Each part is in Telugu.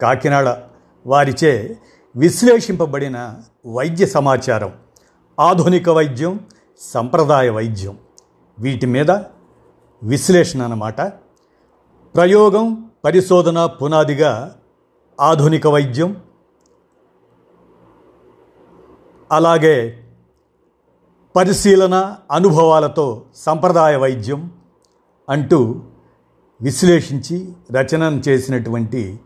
కాకినాడ వారిచే విశ్లేషింపబడిన వైద్య సమాచారం ఆధునిక వైద్యం సంప్రదాయ వైద్యం. వీటి మీద విశ్లేషణ అన్నమాట. ప్రయోగం పరిశోధన పునాదిగా ఆధునిక వైద్యం అలాగే పరిశీలన అనుభవాలతో సంప్రదాయ వైద్యం అంటూ విశ్లేషించి రచనను చేసినటువంటి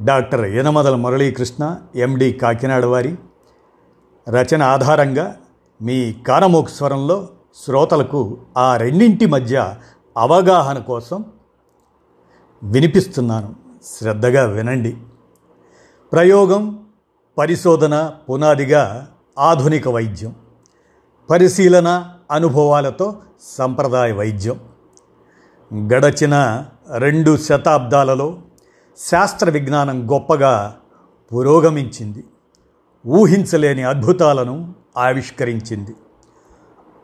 డాక్టర్ యనమదల మురళీకృష్ణ ఎండి కాకినాడ వారి రచన ఆధారంగా మీ కానమోక్ స్వరంలో శ్రోతలకు ఆ రెండింటి మధ్య అవగాహన కోసం వినిపిస్తున్నాను. శ్రద్ధగా వినండి. ప్రయోగం పరిశోధన పునాదిగా ఆధునిక వైద్యం. పరిశీలన అనుభవాలతో సంప్రదాయ వైద్యం. గడచిన రెండు శతాబ్దాలలో శాస్త్ర విజ్ఞానం గొప్పగా పురోగమించింది. ఊహించలేని అద్భుతాలను ఆవిష్కరించింది.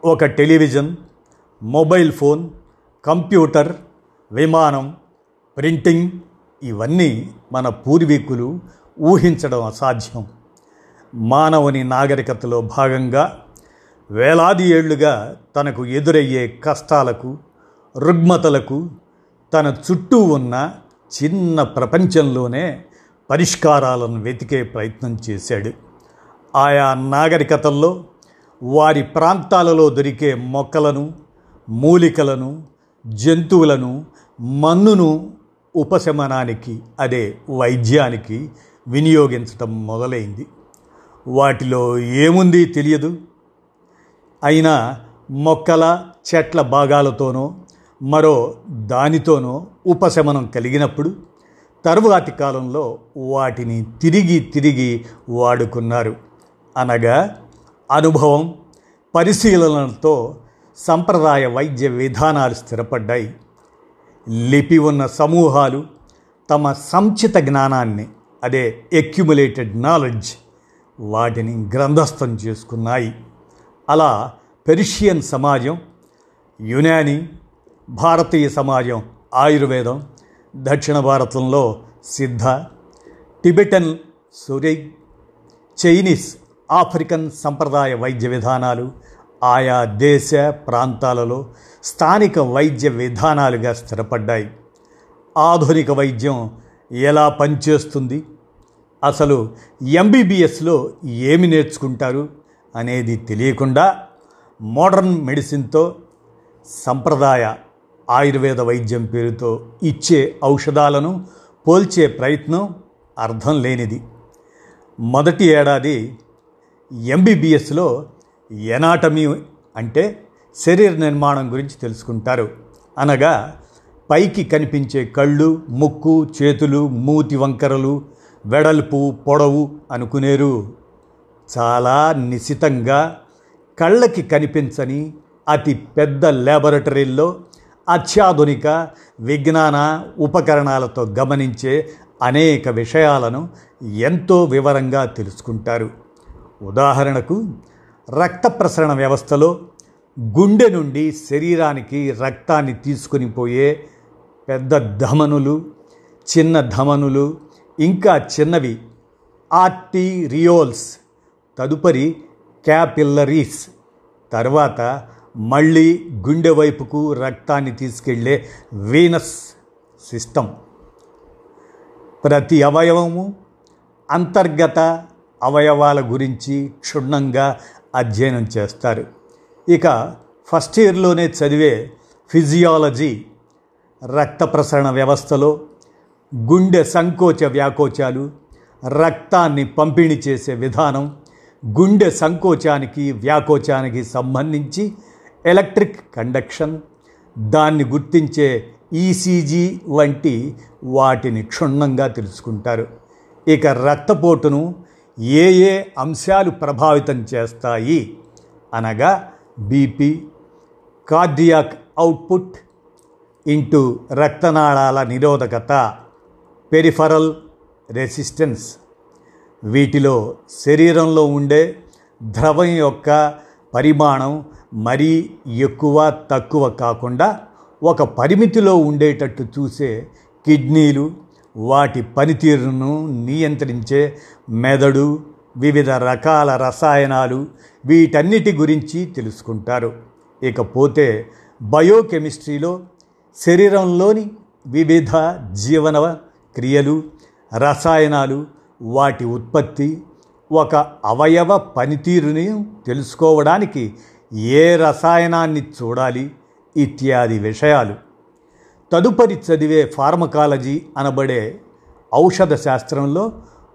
ఒక టెలివిజన్ మొబైల్ ఫోన్ కంప్యూటర్ విమానం ప్రింటింగ్ ఇవన్నీ మన పూర్వీకులు ఊహించడం అసాధ్యం. మానవుని నాగరికతలో భాగంగా వేలాది ఏళ్ళుగా తనకు ఎదురయ్యే కష్టాలకు రుగ్మతలకు తన చుట్టూ ఉన్న చిన్న ప్రపంచంలోనే పరిష్కారాలను వెతికే ప్రయత్నం చేశాడు. ఆయా నాగరికతల్లో వారి ప్రాంతాలలో దొరికే మొక్కలను మూలికలను జంతువులను మన్నును ఉపశమనానికి అదే వైద్యానికి వినియోగించటం మొదలైంది. వాటిలో ఏముంది తెలియదు. అయినా మొక్కల చెట్ల భాగాలతోనో మరో దానితోనో ఉపశమనం కలిగినప్పుడు తరువాతి కాలంలో వాటిని తిరిగి తిరిగి వాడుకున్నారు. అనగా అనుభవం పరిశీలనలతో సంప్రదాయ వైద్య విధానాలు స్థిరపడ్డాయి. లిపి ఉన్న సమూహాలు తమ సంచిత జ్ఞానాన్ని అదే ఎక్యుములేటెడ్ నాలెడ్జ్ వాటిని గ్రంథస్థం చేసుకున్నాయి. అలా పెర్షియన్ సమాజం యునాని భారతీయ సమాజం ఆయుర్వేదం దక్షిణ భారతంలో సిద్ధ టిబెటన్ సురై చైనీస్ ఆఫ్రికన్ సంప్రదాయ వైద్య విధానాలు ఆయా దేశ ప్రాంతాలలో స్థానిక వైద్య విధానాలుగా స్థిరపడ్డాయి. ఆధునిక వైద్యం ఎలా పనిచేస్తుంది? అసలు ఎంబీబీఎస్లో ఏమి నేర్చుకుంటారు అనేది తెలియకుండా మోడర్న్ మెడిసిన్తో సంప్రదాయ ఆయుర్వేద వైద్యం పేరుతో ఇచ్చే ఔషధాలను పోల్చే ప్రయత్నం అర్థం లేనిది. మొదటి ఏడాది ఎంబీబీఎస్లో ఎనాటమీ అంటే శరీర నిర్మాణం గురించి తెలుసుకుంటారు. అనగా పైకి కనిపించే కళ్ళు ముక్కు చేతులు మూతి వంకరలు వెడల్పు పొడవు అనుకునేరు. చాలా నిశితంగా కళ్ళకి కనిపించని అతి పెద్ద ల్యాబొరేటరీల్లో అత్యాధునిక విజ్ఞాన ఉపకరణాలతో గమనించే అనేక విషయాలను ఎంతో వివరంగా తెలుసుకుంటారు. ఉదాహరణకు రక్త ప్రసరణ వ్యవస్థలో గుండె నుండి శరీరానికి రక్తాన్ని తీసుకుని పోయే పెద్ద ధమనులు చిన్న ధమనులు ఇంకా చిన్నవి ఆర్టీరియోల్స్ తదుపరి క్యాపిల్లరీస్ తర్వాత మళ్ళీ గుండె వైపుకు రక్తాన్ని తీసుకెళ్ళే వీనస్ సిస్టమ్. ప్రతి అవయవము అంతర్గత అవయవాల గురించి క్షుణ్ణంగా అధ్యయనం చేస్తారు. ఇక ఫస్ట్ ఇయర్లోనే చదివే ఫిజియాలజీ రక్త ప్రసరణ వ్యవస్థలో గుండె సంకోచ వ్యాకోచాలు రక్తాన్ని పంపిణీ చేసే విధానం గుండె సంకోచానికి వ్యాకోచానికి సంబంధించి ఎలక్ట్రిక్ కండక్షన్ దాన్ని గుర్తించే ఈసీజీ వంటి వాటిని క్షుణ్ణంగా తెలుసుకుంటారు. ఇక రక్తపోటును ఏ ఏ అంశాలు ప్రభావితం చేస్తాయి? అనగా బీపీ కార్డియాక్ అవుట్పుట్ ఇంటూ రక్తనాళాల నిరోధకత పెరిఫరల్ రెసిస్టెన్స్. వీటిలో శరీరంలో ఉండే ద్రవం యొక్క పరిమాణం మరీ ఎక్కువ తక్కువ కాకుండా ఒక పరిమితిలో ఉండేటట్టు చూసే కిడ్నీలు వాటి పనితీరును నియంత్రించే మెదడు వివిధ రకాల రసాయనాలు వీటన్నిటి గురించి తెలుసుకుంటారు. ఇకపోతే బయోకెమిస్ట్రీలో శరీరంలోని వివిధ జీవన క్రియలు రసాయనాలు వాటి ఉత్పత్తి ఒక అవయవ పనితీరుని తెలుసుకోవడానికి ఏ రసాయనాన్ని చూడాలి ఇత్యాది విషయాలు. తదుపరి చదివే ఫార్మకాలజీ అనబడే ఔషధ శాస్త్రంలో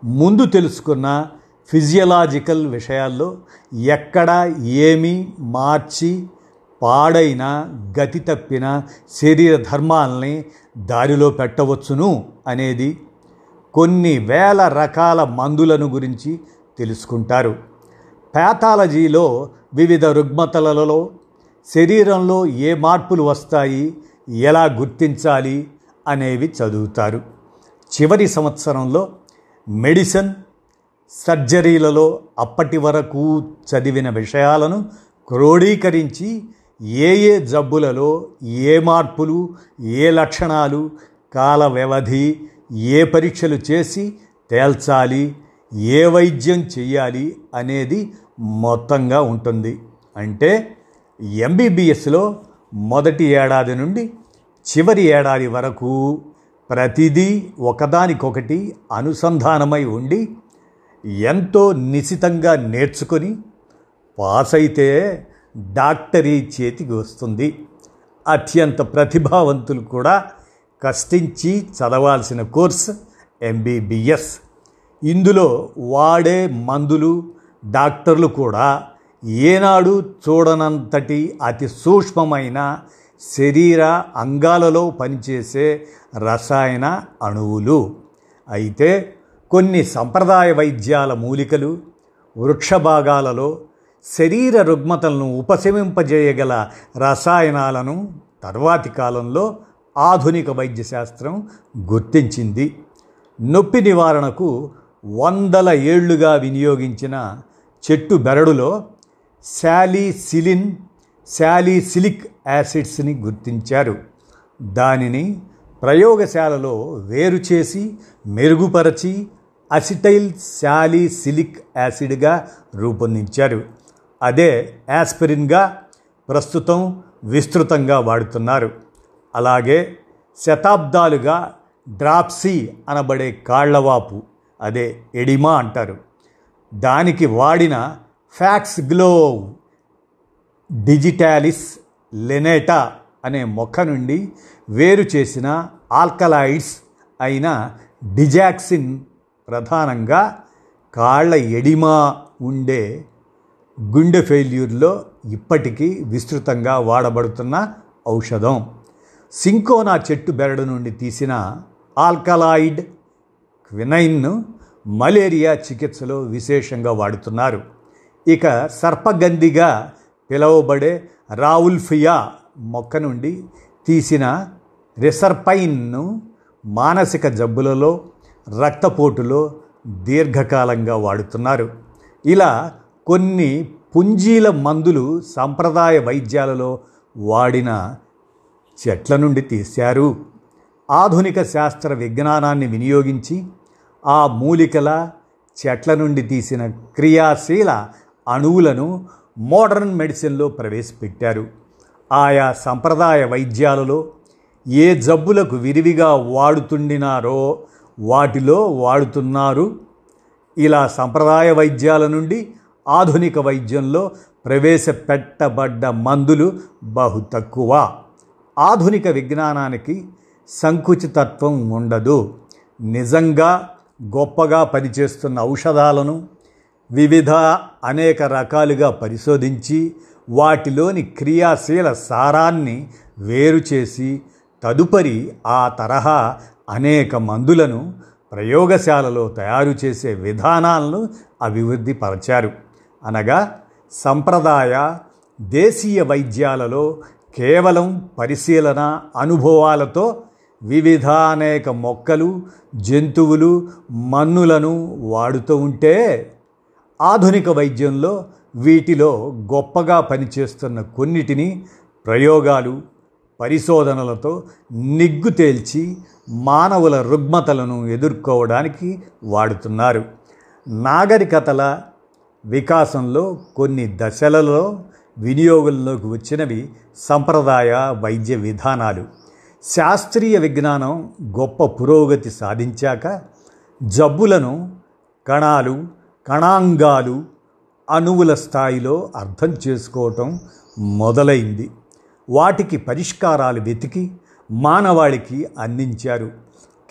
ముందు తెలుసుకున్న ఫిజియలాజికల్ విషయాల్లో ఎక్కడ ఏమి మార్చి పాడైన గతి తప్పిన శరీర ధర్మాల్ని దారిలో పెట్టవచ్చును అనేది కొన్ని వేల రకాల మందులను గురించి తెలుసుకుంటారు. ప్యాథాలజీలో వివిధ రుగ్మతలలో శరీరంలో ఏ మార్పులు వస్తాయి ఎలా గుర్తించాలి అనేవి చదువుతారు. చివరి సంవత్సరంలో మెడిసిన్ సర్జరీలలో అప్పటి వరకు చదివిన విషయాలను క్రోడీకరించి ఏ ఏ జబ్బులలో ఏ మార్పులు ఏ లక్షణాలు కాల వ్యవధి ఏ పరీక్షలు చేసి తేల్చాలి ఏ వైద్యం చెయ్యాలి అనేది మొత్తంగా ఉంటుంది. అంటే ఎంబీబీఎస్లో మొదటి ఏడాది నుండి చివరి ఏడాది వరకు ప్రతిదీ ఒకదానికొకటి అనుసంధానమై ఉండి ఎంతో నిశితంగా నేర్చుకొని పాస్ అయితే డాక్టరీ చేతికి వస్తుంది. అత్యంత ప్రతిభావంతులు కూడా కష్టించి చదవాల్సిన కోర్స్ ఎంబీబీఎస్ ఇందులో వాడే మందులు డాక్టర్లు కూడా ఏనాడు చూడనంతటి అతి సూక్ష్మమైన శరీర అంగాలలో పనిచేసే రసాయన అణువులు. అయితే కొన్ని సంప్రదాయ వైద్యాల మూలికలు వృక్ష భాగాలలో శరీర రుగ్మతలను ఉపశమింపజేయగల రసాయనాలను తర్వాతి కాలంలో ఆధునిక వైద్యశాస్త్రం గుర్తించింది. నొప్పి నివారణకు వందల ఏళ్ళుగా వినియోగించిన చెట్టు బెరడులో శాలీసిలిన్ శాలీసిలిక్ యాసిడ్స్ని గుర్తించారు. దానిని ప్రయోగశాలలో వేరు చేసి మెరుగుపరచి అసిటైల్ శాలీసిలిక్ యాసిడ్గా రూపొందించారు. అదే యాస్పిరిన్గా ప్రస్తుతం విస్తృతంగా వాడుతున్నారు. అలాగే శతాబ్దాలుగా డ్రాప్సీ అనబడే కాళ్ళవాపు అదే ఎడిమా అంటారు. దానికి వాడిన ఫ్యాక్స్ గ్లోవ్ డిజిటాలిస్ లెనేటా అనే మొక్క నుండి వేరు చేసిన ఆల్కలాయిడ్స్ అయిన డిజాక్సిన్ ప్రధానంగా కాళ్ళ ఎడిమా ఉండే గుండె ఫెయిల్యూర్లో ఇప్పటికీ విస్తృతంగా వాడబడుతున్న ఔషధం. సింకోనా చెట్టు బెరడు నుండి తీసిన ఆల్కలాయిడ్ క్వినైన్ను మలేరియా చికిత్సలో విశేషంగా వాడుతున్నారు. ఇక సర్పగంధిగా పిలువబడే రావుల్ఫియా మొక్క నుండి తీసిన రిసర్పైన్ను మానసిక జబ్బులలో రక్తపోటులో దీర్ఘకాలంగా వాడుతున్నారు. ఇలా కొన్ని పుంజీల మందులు సంప్రదాయ వైద్యాలలో వాడిన చెట్ల నుండి తీశారు. ఆధునిక శాస్త్ర విజ్ఞానాన్ని వినియోగించి ఆ మూలికల చెట్ల నుండి తీసిన క్రియాశీల అణువులను మోడర్న్ మెడిసిన్లో ప్రవేశపెట్టారు. ఆయా సంప్రదాయ వైద్యాలలో ఏ జబ్బులకు విరివిగా వాడుతుండినారో వాటిలో వాడుతున్నారు. ఇలా సంప్రదాయ వైద్యాల నుండి ఆధునిక వైద్యంలో ప్రవేశపెట్టబడ్డ మందులు బహు తక్కువ. ఆధునిక విజ్ఞానానికి సంకుచితత్వం ఉండదు. నిజంగా గొప్పగా పనిచేస్తున్న ఔషధాలను వివిధ అనేక రకాలుగా పరిశోధించి వాటిలోని క్రియాశీల సారాన్ని వేరు చేసి తదుపరి ఆ తరహా అనేక మందులను ప్రయోగశాలలో తయారు చేసే విధానాలను అభివృద్ధిపరచారు అనగా సంప్రదాయ దేశీయ వైద్యాలలో కేవలం పరిశీలన అనుభవాలతో వివిధానేక మొక్కలు జంతువులు మన్నులను వాడుతూ ఉంటే ఆధునిక వైద్యంలో వీటిలో గొప్పగా పనిచేస్తున్న కొన్నిటిని ప్రయోగాలు పరిశోధనలతో నిగ్గు తేల్చి మానవుల రుగ్మతలను ఎదుర్కోవడానికి వాడుతున్నారు. నాగరికతల వికాసంలో కొన్ని దశలలో వినియోగంలోకి వచ్చినవి సంప్రదాయ వైద్య విధానాలు. శాస్త్రీయ విజ్ఞానం గొప్ప పురోగతి సాధించాక జబ్బులను కణాలు కణాంగాలు అణువుల స్థాయిలో అర్థం చేసుకోవటం మొదలైంది. వాటికి పరిష్కారాలు వెతికి మానవాళికి అందించారు.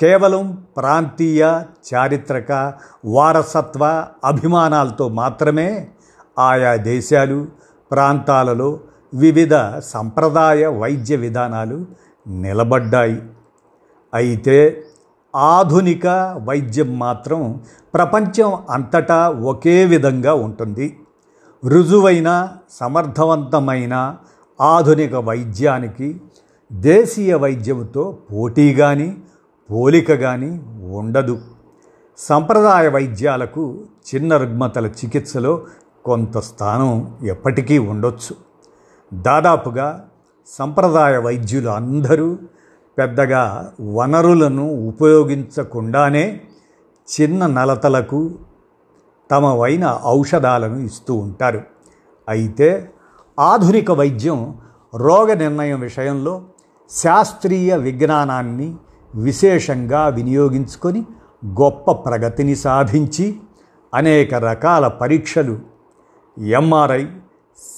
కేవలం ప్రాంతీయ చారిత్రక వారసత్వ అభిమానాలతో మాత్రమే ఆయా దేశాలు ప్రాంతాలలో వివిధ సంప్రదాయ వైద్య విధానాలు నిలబడ్డాయి. అయితే ఆధునిక వైద్యం మాత్రం ప్రపంచం అంతటా ఒకే విధంగా ఉంటుంది. రుజువైన సమర్థవంతమైన ఆధునిక వైద్యానికి దేశీయ వైద్యంతో పోటీ కానీ పోలిక కానీ ఉండదు. సంప్రదాయ వైద్యాలకు చిన్న రుగ్మతల చికిత్సలో కొంత స్థానం ఎప్పటికీ ఉండొచ్చు. దాదాపుగా సంప్రదాయ వైద్యులు అందరూ పెద్దగా వనరులను ఉపయోగించకుండానే చిన్న నలతలకు తమవైన ఔషధాలను ఇస్తూ ఉంటారు. అయితే ఆధునిక వైద్యం రోగ నిర్ణయం విషయంలో శాస్త్రీయ విజ్ఞానాన్ని విశేషంగా వినియోగించుకొని గొప్ప ప్రగతిని సాధించి అనేక రకాల పరీక్షలు ఎంఆర్ఐ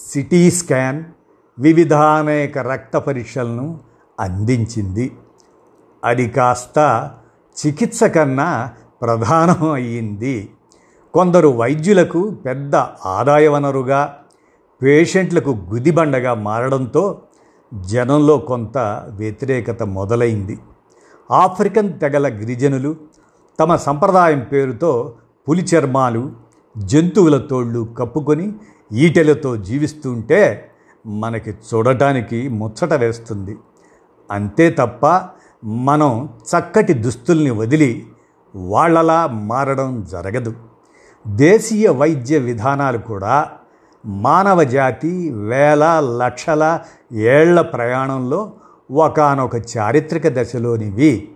సిటీ స్కాన్ వివిధానేక రక్త పరీక్షలను అందించింది. అది కాస్త చికిత్స కన్నా ప్రధానం అయ్యింది. కొందరు వైద్యులకు పెద్ద ఆదాయ వనరుగా పేషెంట్లకు గుదిబండగా మారడంతో జనంలో కొంత వ్యతిరేకత మొదలైంది. ఆఫ్రికన్ తెగల గిరిజనులు తమ సంప్రదాయం పేరుతో పులి చర్మాలు జంతువుల తోళ్ళు కప్పుకొని ఈటెలతో జీవిస్తుంటే మనకి చూడటానికి ముచ్చట వేస్తుంది. అంతే తప్ప మనం చక్కటి దుస్తుల్ని వదిలి వాళ్ళలా మారడం జరగదు. దేశీయ వైద్య విధానాలు కూడా మానవ జాతి వేల లక్షల ఏళ్ళ ప్రయాణంలో ఒకనొక చారిత్రక దశలోనివి.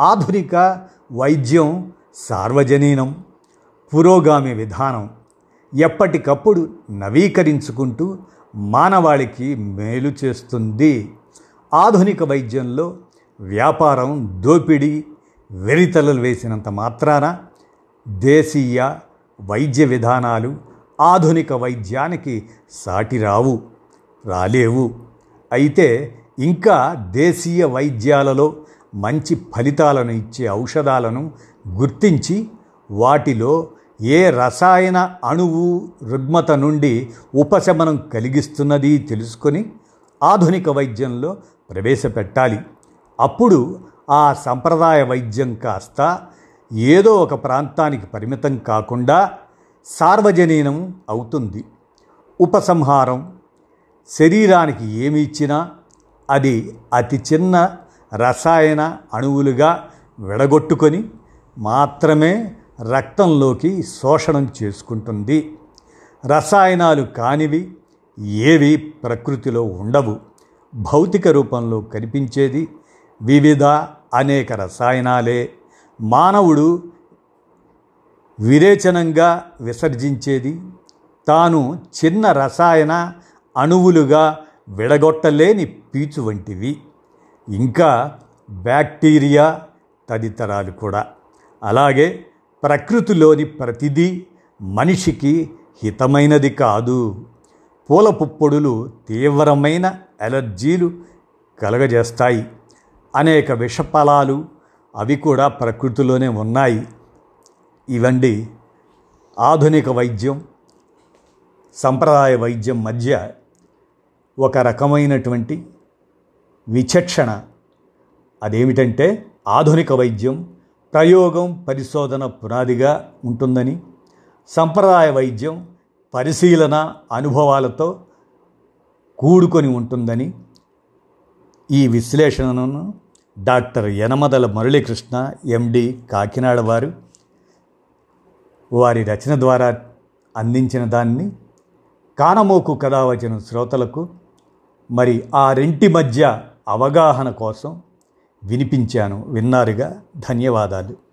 ఆధునిక వైద్యం సార్వజనీనం పురోగామి విధానం ఎప్పటికప్పుడు నవీకరించుకుంటూ మానవాళికి మేలు చేస్తుంది. ఆధునిక వైద్యంలో వ్యాపారం దోపిడీ వెరితలలు వేసినంత మాత్రాన దేశీయ వైద్య విధానాలు ఆధునిక వైద్యానికి సాటి రావు రాలేవు. అయితే ఇంకా దేశీయ వైద్యాలలో మంచి ఫలితాలను ఇచ్చే ఔషధాలను గుర్తించి వాటిలో ఏ రసాయన అణువు రుగ్మత నుండి ఉపశమనం కలిగిస్తున్నది తెలుసుకొని ఆధునిక వైద్యంలో ప్రవేశపెట్టాలి. అప్పుడు ఆ సంప్రదాయ వైద్యం కాస్త ఏదో ఒక ప్రాంతానికి పరిమితం కాకుండా సార్వజనీనం అవుతుంది. ఉపసంహారం శరీరానికి ఏమి ఇచ్చినా అది అతి చిన్న రసాయన అణువులుగా విడగొట్టుకొని మాత్రమే రక్తంలోకి శోషణం చేసుకుంటుంది. రసాయనాలు కానివి ఏవి ప్రకృతిలో ఉండవు. భౌతిక రూపంలో కనిపించేది వివిధ అనేక రసాయనాలే. మానవుడు విరేచనంగా విసర్జించేది తాను చిన్న రసాయన అణువులుగా విడగొట్టలేని పీచు వంటివి. ఇంకా బ్యాక్టీరియా తదితరాలు కూడా. అలాగే ప్రకృతిలోని ప్రతిదీ మనిషికి హితమైనది కాదు. పూల పుప్పొడులు తీవ్రమైన ఎలర్జీలు కలగజేస్తాయి. అనేక విషఫలాలు అవి కూడా ప్రకృతిలోనే ఉన్నాయి. ఇవండి ఆధునిక వైద్యం సంప్రదాయ వైద్యం మధ్య ఒక రకమైనటువంటి విచక్షణ. అదేమిటంటే ఆధునిక వైద్యం ప్రయోగం పరిశోధన పునాదిగా ఉంటుందని సంప్రదాయ వైద్యం పరిశీలన అనుభవాలతో కూడుకొని ఉంటుందని ఈ విశ్లేషణను డాక్టర్ యనమదల మురళీకృష్ణ ఎండి కాకినాడ వారు వారి రచన ద్వారా అందించిన దాన్ని కానమోకు కథ వచ్చిన శ్రోతలకు మరి ఆ రెంటి మధ్య అవగాహన కోసం వినిపించాను. విన్నారుగా? ధన్యవాదాలు.